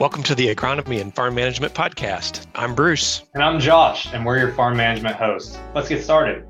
Welcome to the Agronomy and Farm Management Podcast. I'm Bruce. And I'm Josh, and we're your farm management hosts. Let's get started.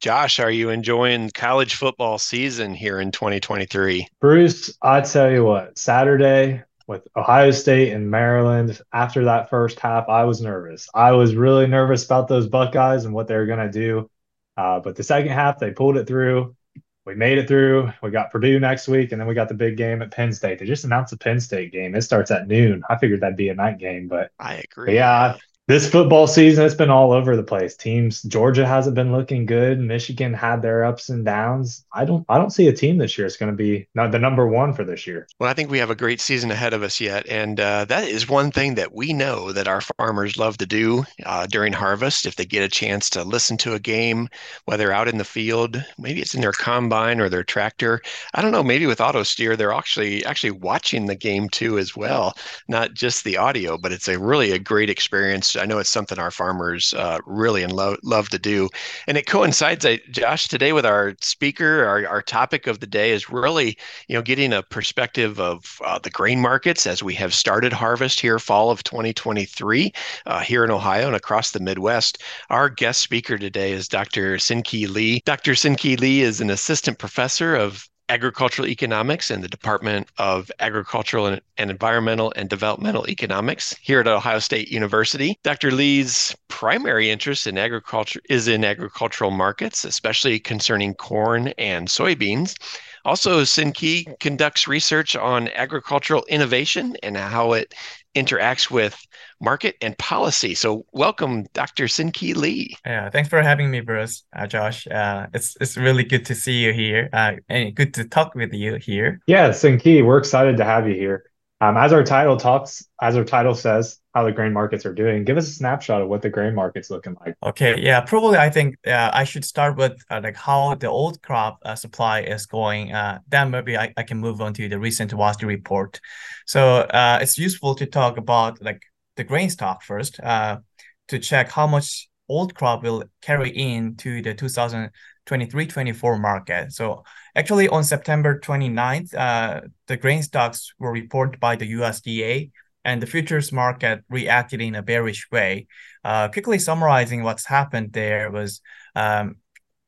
Josh, are you enjoying college football season here in 2023? Bruce, I tell you what, Saturday with Ohio State and Maryland, after that first half, I was nervous. I was really nervous about those Buckeyes and what they were going to do. Uh, but the second half, they pulled it through we made it through. We got Purdue next week, and then we got the big game at Penn State. They just announced the Penn State game. It starts at noon. I figured that'd be a night game, but I agree. yeah, this football season it's been all over the place. Teams georgia hasn't been looking good. Michigan had their ups and downs. I don't i don't see a team this year it's going to be not the number one for this year. Well i think we have a great season ahead of us yet and uh, that is one thing that we know that our farmers love to do uh, during harvest. If they get a chance to listen to a game whether out in the field maybe it's in their combine or their tractor. I don't know maybe with auto steer they're actually actually watching the game too as well not just the audio but it's a really a great experience I know it's something our farmers uh, really and lo- love to do. And it coincides, Josh, today with our speaker. Our, our topic of the day is really, you know, getting a perspective of uh, the grain markets as we have started harvest here, fall of 2023, uh, here in Ohio and across the Midwest. Our guest speaker today is Dr. Seungki Lee. Dr. Seungki Lee is an assistant professor of agricultural economics in the Department of Agricultural and, and, Environmental and Developmental Economics here at Ohio State University. Dr. Lee's primary interest in agriculture is in agricultural markets, especially concerning corn and soybeans. Also, Seungki conducts research on agricultural innovation and how it interacts with market and policy. So, welcome, Dr. Seungki Lee. Yeah, thanks for having me, Bruce. Uh, Josh, uh, it's it's really good to see you here, uh, and good to talk with you here. Yeah, Seungki, we're excited to have you here. Um, as our title talks, as our title says, how the grain markets are doing. Give us a snapshot of what the grain market's looking like. Okay, yeah, probably I think uh, I should start with uh, like how the old crop uh, supply is going. Uh, then maybe I, I can move on to the recent WASDE report. So uh, it's useful to talk about like the grain stock first uh, to check how much old crop will carry into the 2023-24 market. So Actually, on September 29th, uh, the grain stocks were reported by the USDA, and the futures market reacted in a bearish way. Uh, quickly summarizing what's happened there was um,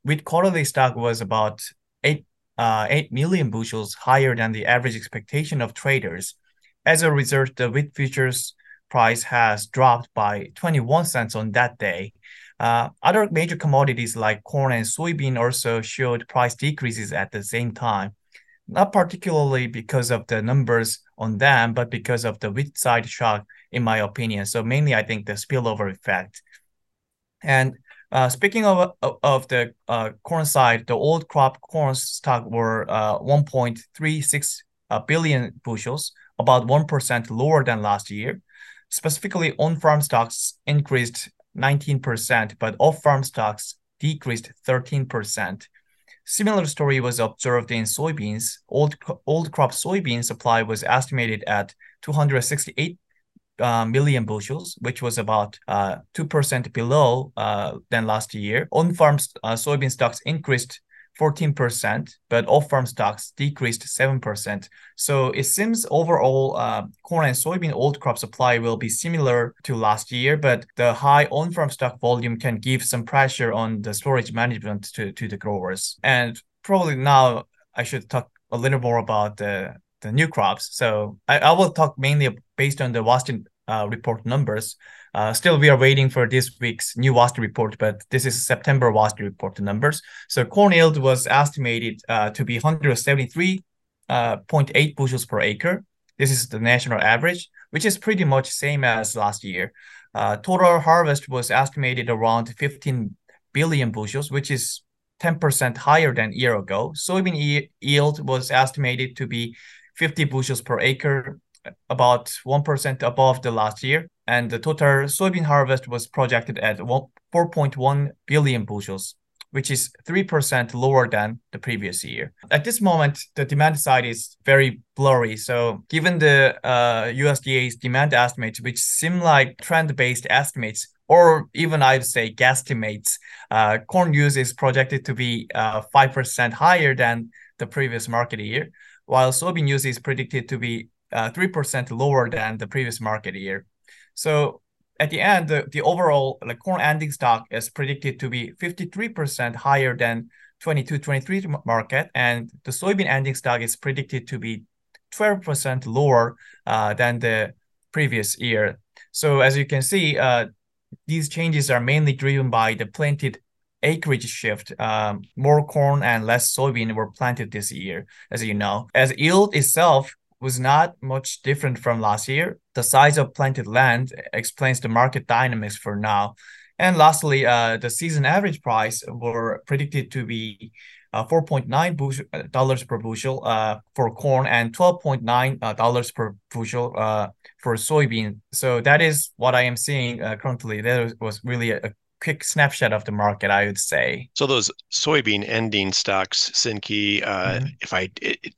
wheat quarterly stock was about eight uh, 8 million bushels higher than the average expectation of traders. As a result, the wheat futures price has dropped by 21 cents on that day. Uh, other major commodities like corn and soybean also showed price decreases at the same time, not particularly because of the numbers on them, but because of the wheat side shock, in my opinion. So mainly, I think the spillover effect. And uh, speaking of of the uh, corn side, the old crop corn stock were uh, 1.36 uh, bushels, about one percent lower than last year. Specifically, on-farm stocks increased 19%, but off-farm stocks decreased 13%. Similar story was observed in soybeans. Old, old crop soybean supply was estimated at 268 uh, million bushels, which was about uh, 2% below uh, than last year. On-farm uh, soybean stocks increased 14%, but off-farm stocks decreased 7%. So it seems overall uh, corn and soybean old crop supply will be similar to last year, but the high on-farm stock volume can give some pressure on the storage management to, to the growers. And probably now I should talk a little more about the, the new crops. So I, I will talk mainly based on the WASDE uh, report numbers. Uh, still, we are waiting for this week's new WASDE report, but this is September WASDE report numbers. So corn yield was estimated uh, to be 173.8 uh, bushels per acre. This is the national average, which is pretty much same as last year. Uh, total harvest was estimated around 15 billion bushels, which is 10% higher than year ago. Soybean yield was estimated to be 50 bushels per acre, about 1% above the last year, and the total soybean harvest was projected at 4.1 billion bushels, which is 3% lower than the previous year. At this moment, the demand side is very blurry. So, given the uh, USDA's demand estimates, which seem like trend based estimates, or even I'd say guesstimates, uh, corn use is projected to be uh, 5% higher than the previous market year, while soybean use is predicted to be uh, 3% lower than the previous market year. So at the end, the, the overall like corn ending stock is predicted to be 53% higher than 22-23 market, and the soybean ending stock is predicted to be 12% lower uh, than the previous year. So as you can see, uh, these changes are mainly driven by the planted acreage shift. Um, more corn and less soybean were planted this year, as you know. As yield itself was not much different from last year, the size of planted land explains the market dynamics for now. And lastly, uh, the season average price were predicted to be uh, 4.9 uh, dollars per bushel uh, for corn and 12.9 dollars per bushel uh, for soybean. So that is what I am seeing uh, currently. That was really a quick snapshot of the market, I would say. So those soybean ending stocks, Seungki, uh, mm-hmm. if I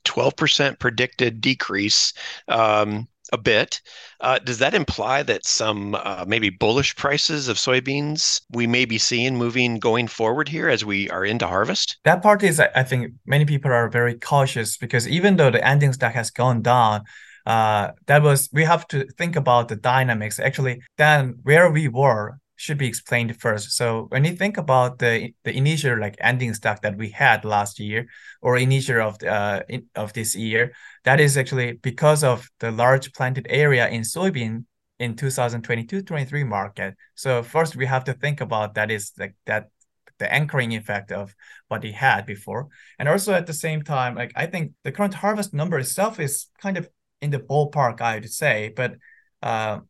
twelve percent predicted decrease. Um, a bit. Uh, does that imply that some uh, maybe bullish prices of soybeans we may be seeing moving going forward here as we are into harvest? That part is, I think, many people are very cautious because even though the ending stock has gone down, uh, that was we have to think about the dynamics. Actually, then where we were should be explained first. So when you think about the the initial like ending stock that we had last year or initial of the, uh, of this year, that is actually because of the large planted area in soybean in 2022-23 market. So first we have to think about that is like that the anchoring effect of what he had before. And also at the same time, like I think the current harvest number itself is kind of in the ballpark, I would say, but uh,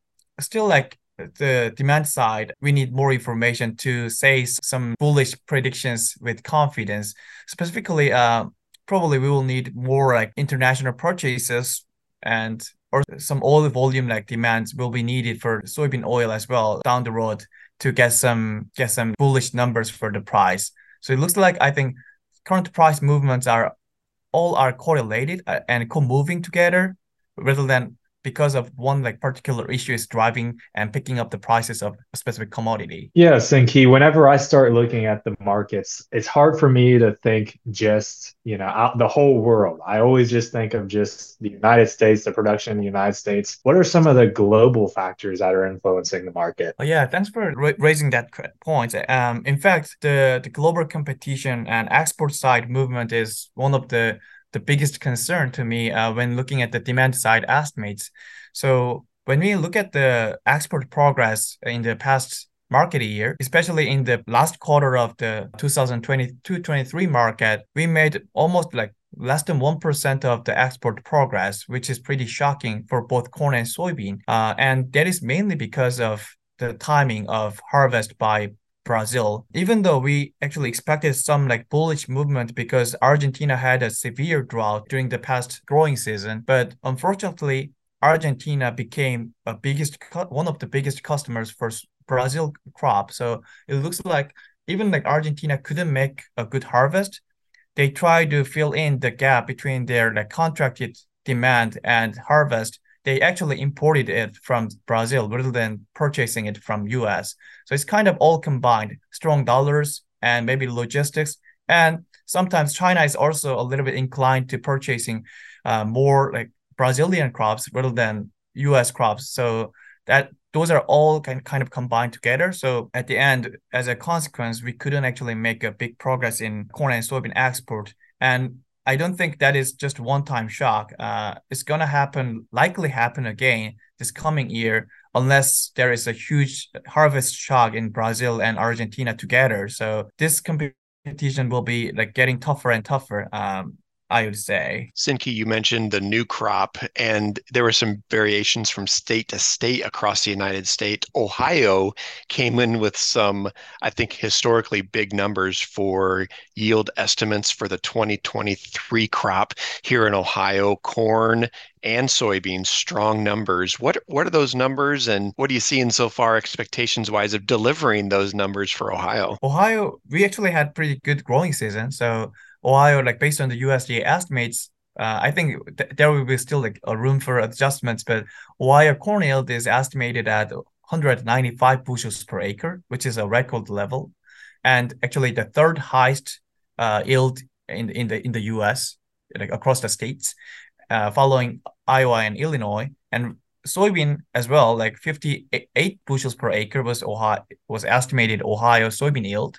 still like the demand side, we need more information to say some bullish predictions with confidence. Specifically, uh, probably we will need more like international purchases and or some oil volume like demands will be needed for soybean oil as well down the road to get some get some bullish numbers for the price. So it looks like I think current price movements are all are correlated uh, and co-moving together rather than because of one like particular issue is driving and picking up the prices of a specific commodity. Yeah, Seungki, whenever I start looking at the markets, it's hard for me to think just, you know, out the whole world. I always just think of just the United States, the production in the United States. What are some of the global factors that are influencing the market? Oh, yeah, thanks for ra- raising that point. Um, in fact, the, the global competition and export side movement is one of the the biggest concern to me uh, when looking at the demand side estimates. So when we look at the export progress in the past market year, especially in the last quarter of the 2022-23 market, we made almost like less than 1% of the export progress, which is pretty shocking for both corn and soybean. Uh, and that is mainly because of the timing of harvest by Brazil, even though we actually expected some like bullish movement because Argentina had a severe drought during the past growing season. But unfortunately, Argentina became a biggest one of the biggest customers for Brazil crop. So it looks like even like Argentina couldn't make a good harvest. They tried to fill in the gap between their like contracted demand and harvest they actually imported it from Brazil rather than purchasing it from US. So it's kind of all combined, strong dollars and maybe logistics. And sometimes China is also a little bit inclined to purchasing uh, more like Brazilian crops rather than US crops. So that those are all kind kind of combined together. So at the end, as a consequence, we couldn't actually make a big progress in corn and soybean export. And I don't think that is just one time shock. Uh, it's gonna happen, likely happen again this coming year, unless there is a huge harvest shock in Brazil and Argentina together. So this competition will be like getting tougher and tougher. Um, I would say. Seungki, you mentioned the new crop, and there were some variations from state to state across the United States. Ohio came in with some, I think, historically big numbers for yield estimates for the 2023 crop here in Ohio. Corn and soybeans, strong numbers. What what are those numbers, and what are you seeing so far, expectations wise, of delivering those numbers for Ohio? Ohio, we actually had pretty good growing season, so Ohio, like based on the USDA estimates, uh, I think th- there will be still like a room for adjustments, but Ohio corn yield is estimated at 195 bushels per acre, which is a record level, and actually the third highest uh, yield in in the in the U.S. like across the states, uh, following Iowa and Illinois, and soybean as well, like 58 bushels per acre was Ohio was estimated Ohio soybean yield,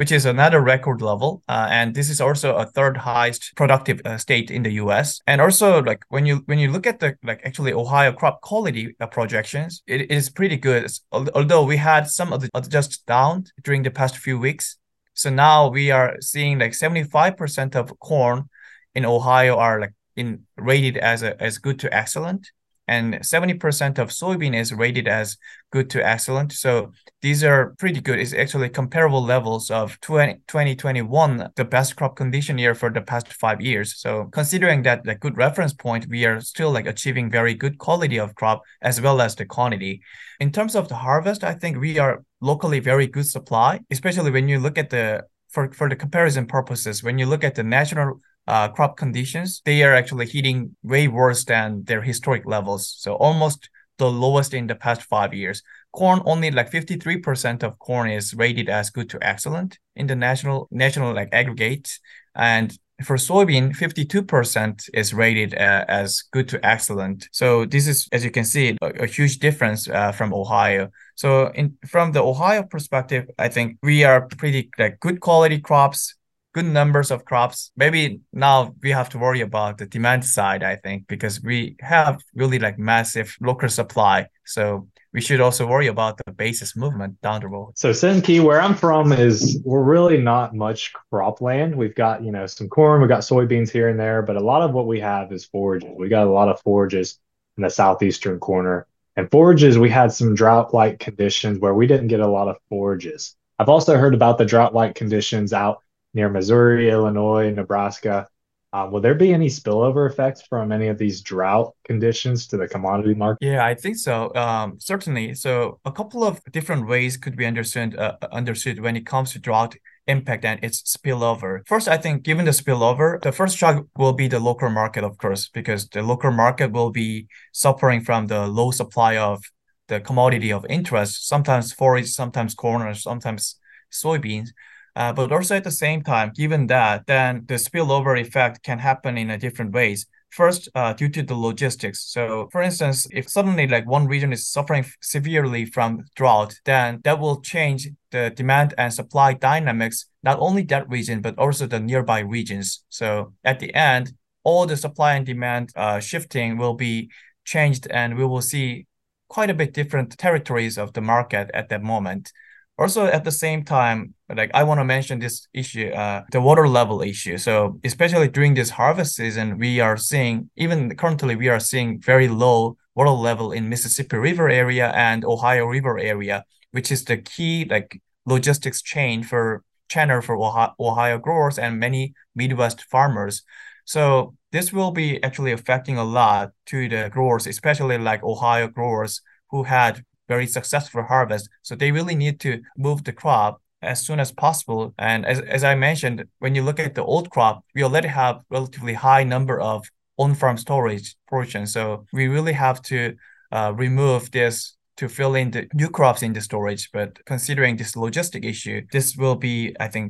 which is another record level. Uh, and this is also a third highest productive uh, state in the U.S. And also, like when you when you look at the like actually Ohio crop quality uh, projections, it is pretty good. Although we had some of the adjust down during the past few weeks, so now we are seeing like 75% of corn in Ohio are like in rated as a, as good to excellent and 70% of soybean is rated as good to excellent. So these are pretty good. It's actually comparable levels of 20, 2021, the best crop condition year for the past five years. So considering that the good reference point, we are still like achieving very good quality of crop as well as the quantity. In terms of the harvest, I think we are locally very good supply, especially when you look at the for, for the comparison purposes, when you look at the national uh, crop conditions, they are actually hitting way worse than their historic levels. So almost the lowest in the past five years. Corn only like 53% of corn is rated as good to excellent in the national national like aggregate. And for soybean, 52% is rated uh, as good to excellent. So this is, as you can see, a, a huge difference uh, from Ohio. So in from the Ohio perspective, I think we are pretty like good quality crops good numbers of crops. Maybe now we have to worry about the demand side, I think, because we have really like massive local supply. So we should also worry about the basis movement down the road. So Seungki, where I'm from is we're really not much cropland. We've got, you know, some corn, we've got soybeans here and there, but a lot of what we have is forages. We got a lot of forages in the southeastern corner. And forages, we had some drought-like conditions where we didn't get a lot of forages. I've also heard about the drought-like conditions out near Missouri, Illinois, Nebraska. Um, will there be any spillover effects from any of these drought conditions to the commodity market? Yeah, I think so. Um, certainly. So a couple of different ways could be understood uh, understood when it comes to drought impact and its spillover. First, I think given the spillover, the first shock will be the local market, of course, because the local market will be suffering from the low supply of the commodity of interest, sometimes forage, sometimes corn, Or sometimes soybeans. Uh, but also at the same time, given that, then the spillover effect can happen in a different ways. First, uh, due to the logistics. So, for instance, if suddenly like one region is suffering severely from drought, then that will change the demand and supply dynamics, not only that region, but also the nearby regions. So, at the end, all the supply and demand uh, shifting will be changed, and we will see quite a bit different territories of the market at that moment. Also, at the same time, like I want to mention this issue, uh, the water level issue. So especially during this harvest season, we are seeing even currently we are seeing very low water level in Mississippi River area and Ohio River area, which is the key like logistics chain for channel for Ohio, Ohio growers and many Midwest farmers. So this will be actually affecting a lot to the growers, especially like Ohio growers who had very successful harvest. So they really need to move the crop as soon as possible. And as, as I mentioned, when you look at the old crop, we already have relatively high number of on-farm storage portions. So we really have to uh, remove this to fill in the new crops in the storage. But considering this logistic issue, this will be, I think,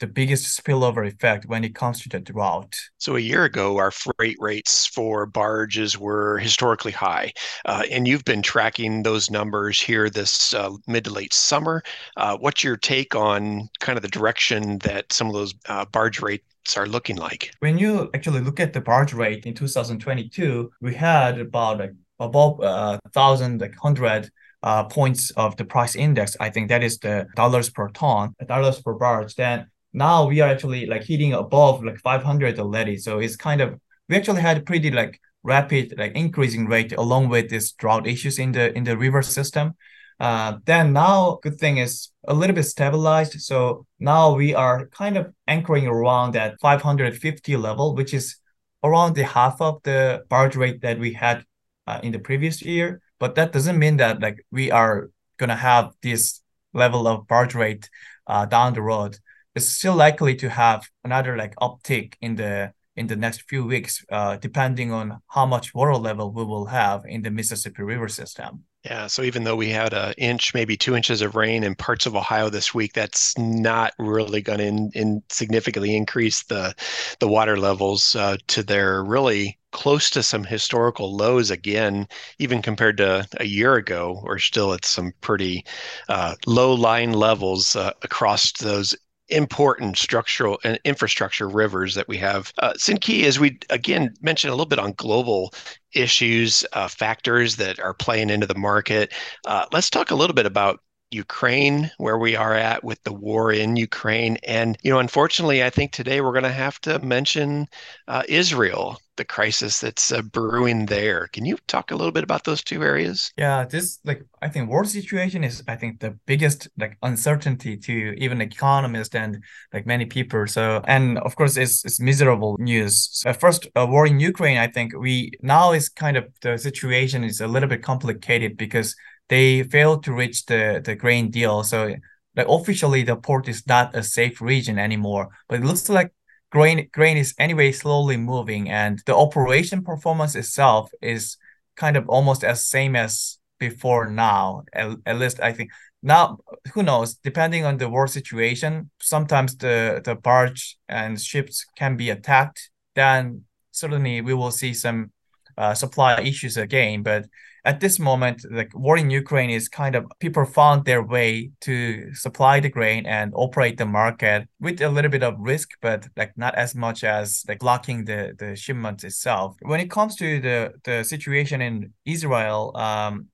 the biggest spillover effect when it comes to the drought. So a year ago, our freight rates for barges were historically high, uh, and you've been tracking those numbers here this uh, mid to late summer. Uh, what's your take on kind of the direction that some of those uh, barge rates are looking like? When you actually look at the barge rate in 2022, we had about like above uh, thousand like hundred uh, points of the price index. I think that is the dollars per ton, dollars per barge. Then now we are actually like hitting above like 500 already. So it's kind of we actually had pretty like rapid like increasing rate along with this drought issues in the in the river system. Uh, then now good thing is a little bit stabilized. So now we are kind of anchoring around that 550 level, which is around the half of the barge rate that we had uh, in the previous year. But that doesn't mean that like we are gonna have this level of barge rate uh, down the road is still likely to have another like uptick in the in the next few weeks, uh, depending on how much water level we will have in the Mississippi River system. Yeah, so even though we had an inch, maybe two inches of rain in parts of Ohio this week, that's not really going to in, in significantly increase the the water levels uh, to their really close to some historical lows again, even compared to a year ago. We're still at some pretty uh, low line levels uh, across those important structural and infrastructure rivers that we have. Uh, Seungki, as we again mentioned a little bit on global issues, uh, factors that are playing into the market, uh, let's talk a little bit about Ukraine, where we are at with the war in Ukraine. And, you know, unfortunately, I think today we're going to have to mention uh, Israel, the crisis that's uh, brewing there. Can you talk a little bit about those two areas? Yeah, this, like, I think war situation is, I think, the biggest, like, uncertainty to even economists and, like, many people. So, and of course, it's, it's miserable news. So first, uh, war in Ukraine, I think we now is kind of the situation is a little bit complicated because they failed to reach the, the grain deal. So like officially the port is not a safe region anymore. But it looks like grain grain is anyway slowly moving and the operation performance itself is kind of almost as same as before now. At, at least I think now who knows depending on the war situation sometimes the the barge and ships can be attacked then certainly we will see some uh, supply issues again but at this moment, like war in Ukraine is kind of people found their way to supply the grain and operate the market with a little bit of risk, but like not as much as like blocking the the shipment itself. When it comes to the the situation in Israel, um,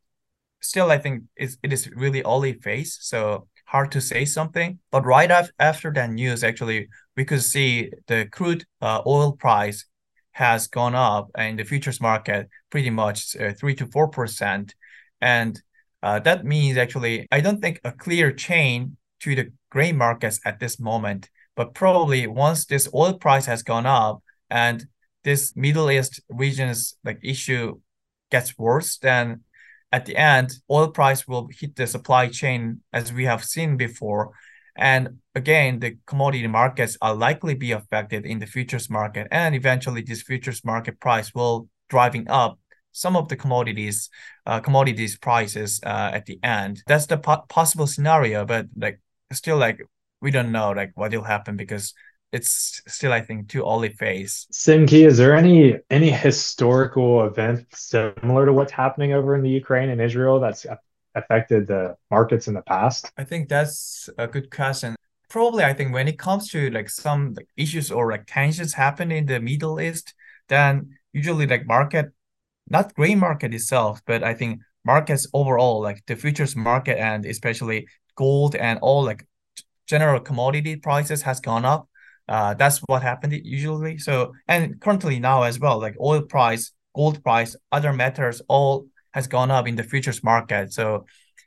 still I think it's, it is really early phase, so hard to say something. But right af- after that news, actually, we could see the crude uh, oil price has gone up in the futures market pretty much uh, 3 to 4%. And uh, that means actually, I don't think a clear chain to the grain markets at this moment, but probably once this oil price has gone up and this Middle East region's like issue gets worse, then at the end, oil price will hit the supply chain as we have seen before. And again, the commodity markets are likely to be affected in the futures market, and eventually this futures market price will driving up some of the commodities, uh, commodities prices uh, at the end. That's the po- possible scenario, but like still like we don't know like what will happen because it's still I think too early phase. Seungki, is there any any historical event similar to what's happening over in the Ukraine and Israel that's affected the markets in the past? I think that's a good question. Probably, I think when it comes to like some like issues or like tensions happen in the Middle East, then usually like market, not grain market itself, but I think markets overall, like the futures market and especially gold and all like general commodity prices has gone up. Uh, that's what happened usually. So and currently now as well, like oil price, gold price, other metals all has gone up in the futures market. So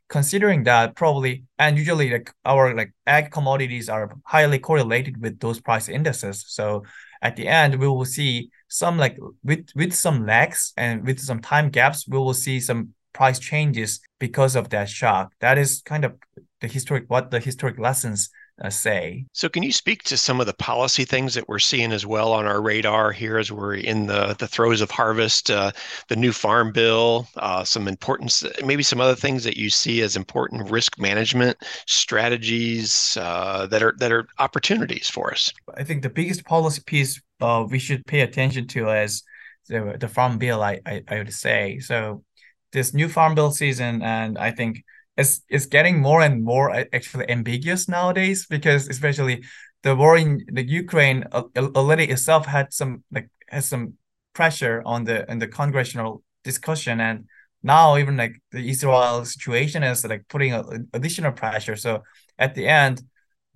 considering that probably and usually like our like ag commodities are highly correlated with those price indices. So at the end we will see some like with with some lags and with some time gaps, we will see some price changes because of that shock. That is kind of the historic what the historic lessons uh, say. So, can you speak to some of the policy things that we're seeing as well on our radar here as we're in the, the throes of harvest, uh, the new farm bill, uh, some important, maybe some other things that you see as important risk management strategies uh, that are that are opportunities for us? I think the biggest policy piece uh, we should pay attention to is the, the farm bill. I, I I would say so. This new farm bill season, and I think it's it's getting more and more actually ambiguous nowadays because especially the war in the Ukraine already itself had some like has some pressure on the in the congressional discussion and now even like the Israel situation is like putting a, additional pressure. So at the end,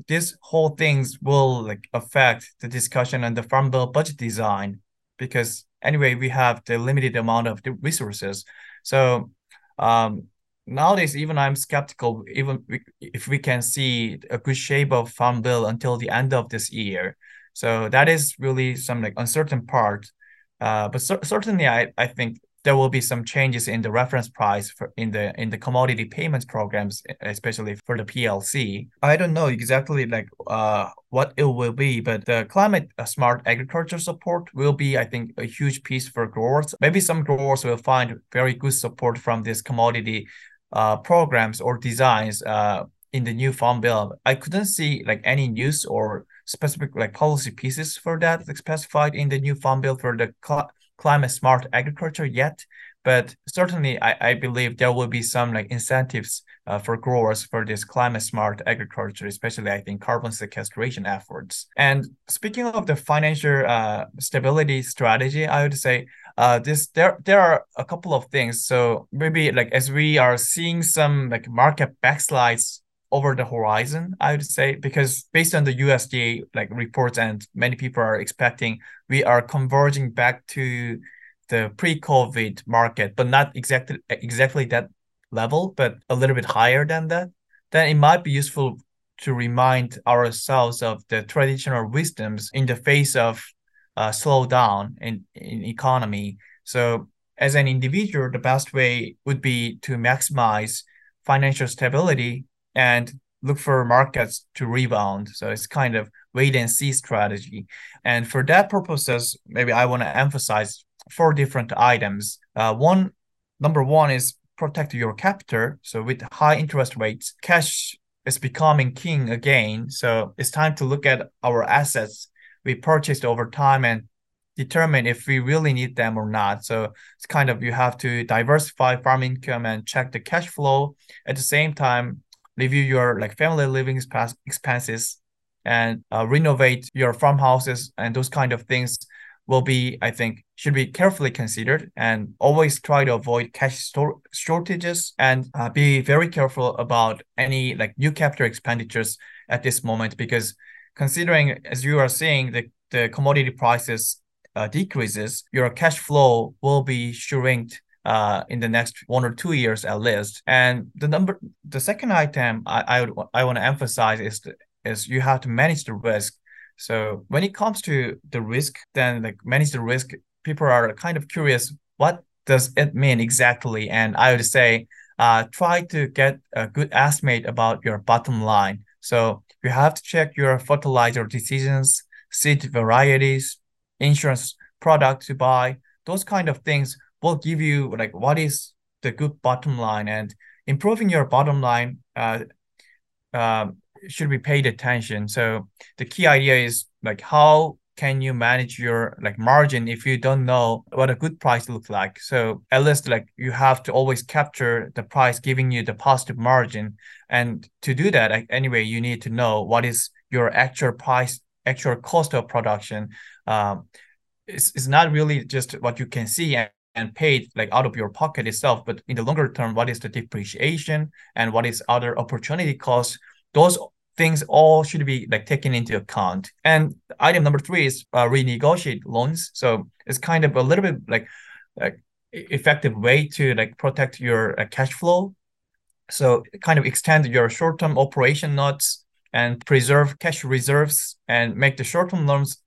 this whole things will like affect the discussion on the farm bill budget design because anyway we have the limited amount of resources. So um, nowadays even i'm skeptical even if we can see a good shape of farm bill until the end of this year so that is really some like uncertain part uh, but cer- certainly I, I think there will be some changes in the reference price for in the in the commodity payments programs, especially for the PLC. I don't know exactly like uh what it will be, but the climate uh, smart agriculture support will be, I think, a huge piece for growers. Maybe some growers will find very good support from this commodity uh, programs or designs uh, in the new farm bill. I couldn't see like any news or specific like policy pieces for that like, specified in the new farm bill for the cl- climate smart agriculture yet. But certainly, I, I believe there will be some like incentives uh, for growers for this climate smart agriculture, especially I think carbon sequestration efforts. And speaking of the financial uh, stability strategy, I would say uh, this there there are a couple of things. So maybe like as we are seeing some like market backslides over the horizon, I would say, because based on the USDA like reports and many people are expecting, we are converging back to the pre-COVID market, but not exactly exactly that level, but a little bit higher than that. Then it might be useful to remind ourselves of the traditional wisdoms in the face of uh, slowdown in, in economy. So as an individual, the best way would be to maximize financial stability and look for markets to rebound. So it's kind of wait and see strategy. And for that purposes, maybe I want to emphasize four different items. Uh, one, number one is protect your capital. So with high interest rates, cash is becoming king again. So it's time to look at our assets we purchased over time and determine if we really need them or not. So it's kind of you have to diversify farm income and check the cash flow. At the same time, review your like family living expenses and uh, renovate your farmhouses and those kind of things will be i think should be carefully considered and always try to avoid cash store shortages and uh, be very careful about any like new capital expenditures at this moment because considering as you are seeing the, the commodity prices uh, decreases your cash flow will be shrinked uh, in the next one or two years at least. And the number, the second item I I, would, I want to emphasize is the, is you have to manage the risk. So when it comes to the risk, then like manage the risk, people are kind of curious what does it mean exactly? And I would say uh, try to get a good estimate about your bottom line. So you have to check your fertilizer decisions, seed varieties, insurance product to buy, those kind of things will give you like what is the good bottom line and improving your bottom line uh, uh, should be paid attention. So the key idea is like how can you manage your like margin if you don't know what a good price looks like? So at least like you have to always capture the price giving you the positive margin. And to do that like, anyway you need to know what is your actual price actual cost of production. Um it's, it's not really just what you can see and, and paid like out of your pocket itself, but in the longer term, what is the depreciation and what is other opportunity costs? Those things all should be like taken into account. And item number three is uh, renegotiate loans. So it's kind of a little bit like like effective way to like protect your uh, cash flow. So kind of extend your short-term operation notes and preserve cash reserves and make the short-term loans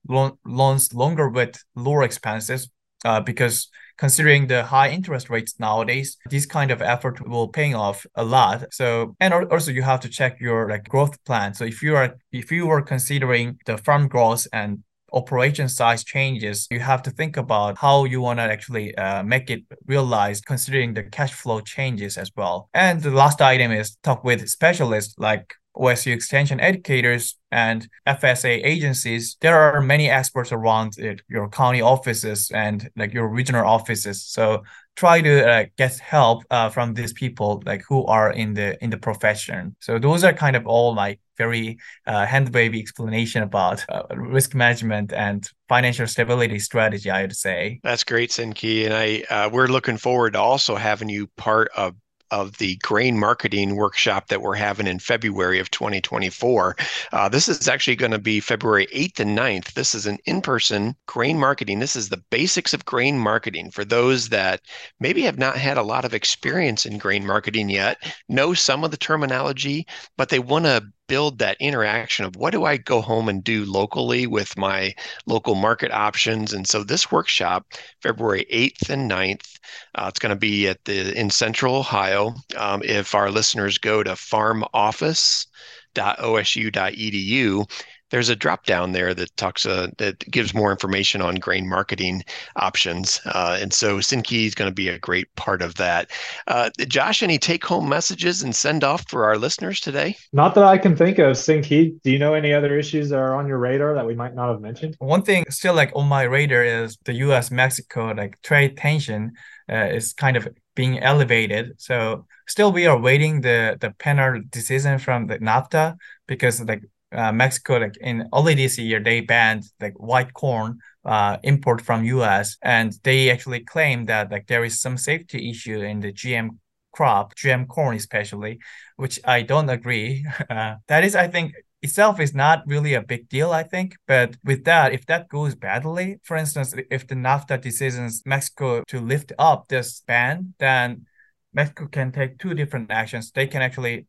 loans longer with lower expenses uh, because considering the high interest rates nowadays, this kind of effort will paying off a lot. So and also you have to check your like growth plan. So if you are if you were considering the farm growth and operation size changes, you have to think about how you want to actually uh, make it realized considering the cash flow changes as well. And the last item is talk with specialists like OSU extension educators and FSA agencies, there are many experts around it, your county offices and like your regional offices. So try to uh, get help uh, from these people like who are in the in the profession. So those are kind of all my very uh, hand wavy explanation about uh, risk management and financial stability strategy. I would say that's great, Seungki, and I uh, we're looking forward to also having you part of of the grain marketing workshop that we're having in February of 2024. Uh, this is actually going to be February 8th and 9th. This is an in person grain marketing. This is the basics of grain marketing for those that maybe have not had a lot of experience in grain marketing yet, know some of the terminology, but they want to build that interaction of what do I go home and do locally with my local market options. And so this workshop, February 8th and 9th, uh, it's going to be at the in Central Ohio. Um, if our listeners go to farmoffice.osu.edu, there's a drop down there that talks uh, that gives more information on grain marketing options, uh, and so Seungki is going to be a great part of that. Uh, Josh, any take home messages and send off for our listeners today? Not that I can think of. Seungki, do you know any other issues that are on your radar that we might not have mentioned? One thing still like on my radar is the U.S. Mexico like trade tension uh, is kind of being elevated. So still we are waiting the the panel decision from the NAFTA because like uh, Mexico, like in early this year, they banned like white corn uh, import from U.S. and they actually claim that like there is some safety issue in the GM crop, GM corn especially, which I don't agree. Uh, that is, I think, itself is not really a big deal, I think. But with that, if that goes badly, for instance, if the NAFTA decisions Mexico to lift up this ban, then Mexico can take two different actions. They can actually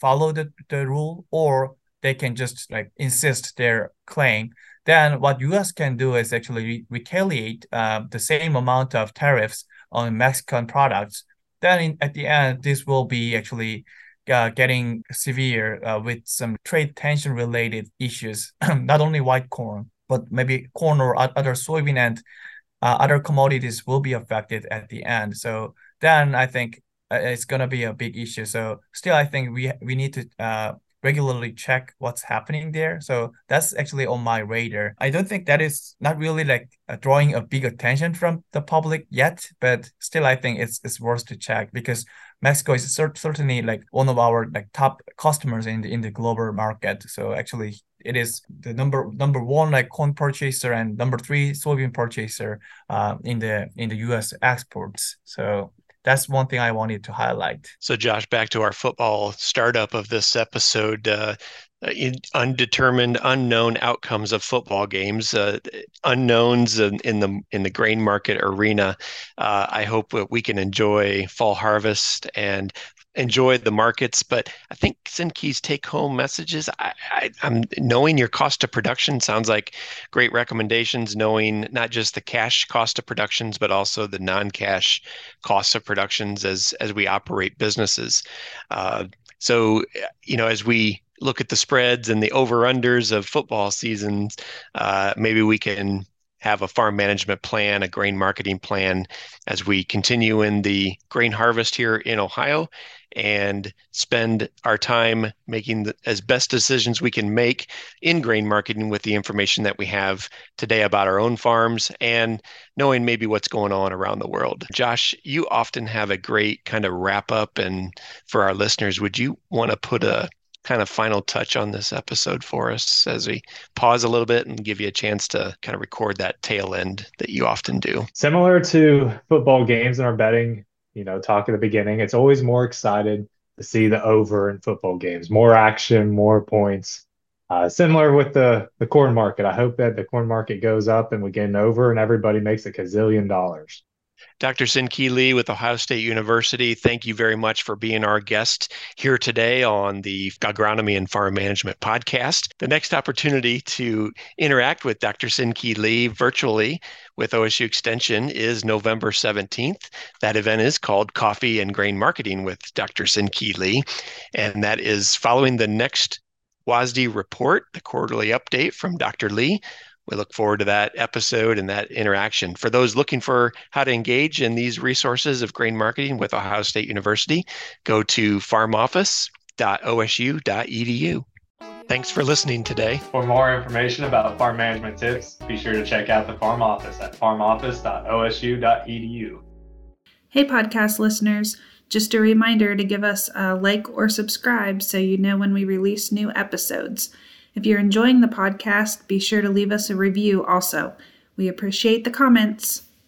follow the, the rule or they can just like insist their claim. Then what U.S. can do is actually re- retaliate uh, the same amount of tariffs on Mexican products. Then in, at the end, this will be actually uh, getting severe uh, with some trade tension related issues, not only white corn, but maybe corn or other soybean and uh, other commodities will be affected at the end. So then I think uh, it's going to be a big issue. So still, I think we we need to uh, regularly check what's happening there. So that's actually on my radar. I don't think that is not really like uh, drawing a big attention from the public yet, but still I think it's it's worth to check because Mexico is cert- certainly like one of our like top customers in the in the global market. So actually it is the number number one like corn purchaser and number three soybean purchaser uh, in the in the U.S. exports. So that's one thing I wanted to highlight. So, Josh, back to our football startup of this episode. Uh, undetermined, unknown outcomes of football games, uh, unknowns in, in, the in the grain market arena. Uh, I hope that we can enjoy fall harvest and enjoy the markets. But I think Seungki's take home messages, I, am knowing your cost of production sounds like great recommendations, knowing not just the cash cost of productions, but also the non-cash costs of productions as, as we operate businesses. Uh, so, you know, as we look at the spreads and the over unders of football seasons, uh, maybe we can have a farm management plan, a grain marketing plan as we continue in the grain harvest here in Ohio and spend our time making the, as best decisions we can make in grain marketing with the information that we have today about our own farms and knowing maybe what's going on around the world. Josh, you often have a great kind of wrap up and for our listeners, would you want to put a kind of final touch on this episode for us as we pause a little bit and give you a chance to kind of record that tail end that you often do. Similar to football games and our betting, you know, talk at the beginning, it's always more excited to see the over in football games, more action, more points. Uh, similar with the the corn market. I hope that the corn market goes up and we get an over and everybody makes a gazillion dollars. Dr. Seungki Lee with Ohio State University, thank you very much for being our guest here today on the Agronomy and Farm Management podcast. The next opportunity to interact with Dr. Seungki Lee virtually with OSU Extension is November 17th. That event is called Coffee and Grain Marketing with Dr. Seungki Lee, and that is following the next WASDE report, the quarterly update from Dr. Lee we look forward to that episode and that interaction. For those looking for how to engage in these resources of grain marketing with Ohio State University, go to farmoffice.osu.edu. Thanks for listening today. For more information about farm management tips, be sure to check out the Farm Office at farmoffice.osu.edu. Hey, podcast listeners. Just a reminder to give us a like or subscribe so you know when we release new episodes. If you're enjoying the podcast, be sure to leave us a review also. We appreciate the comments.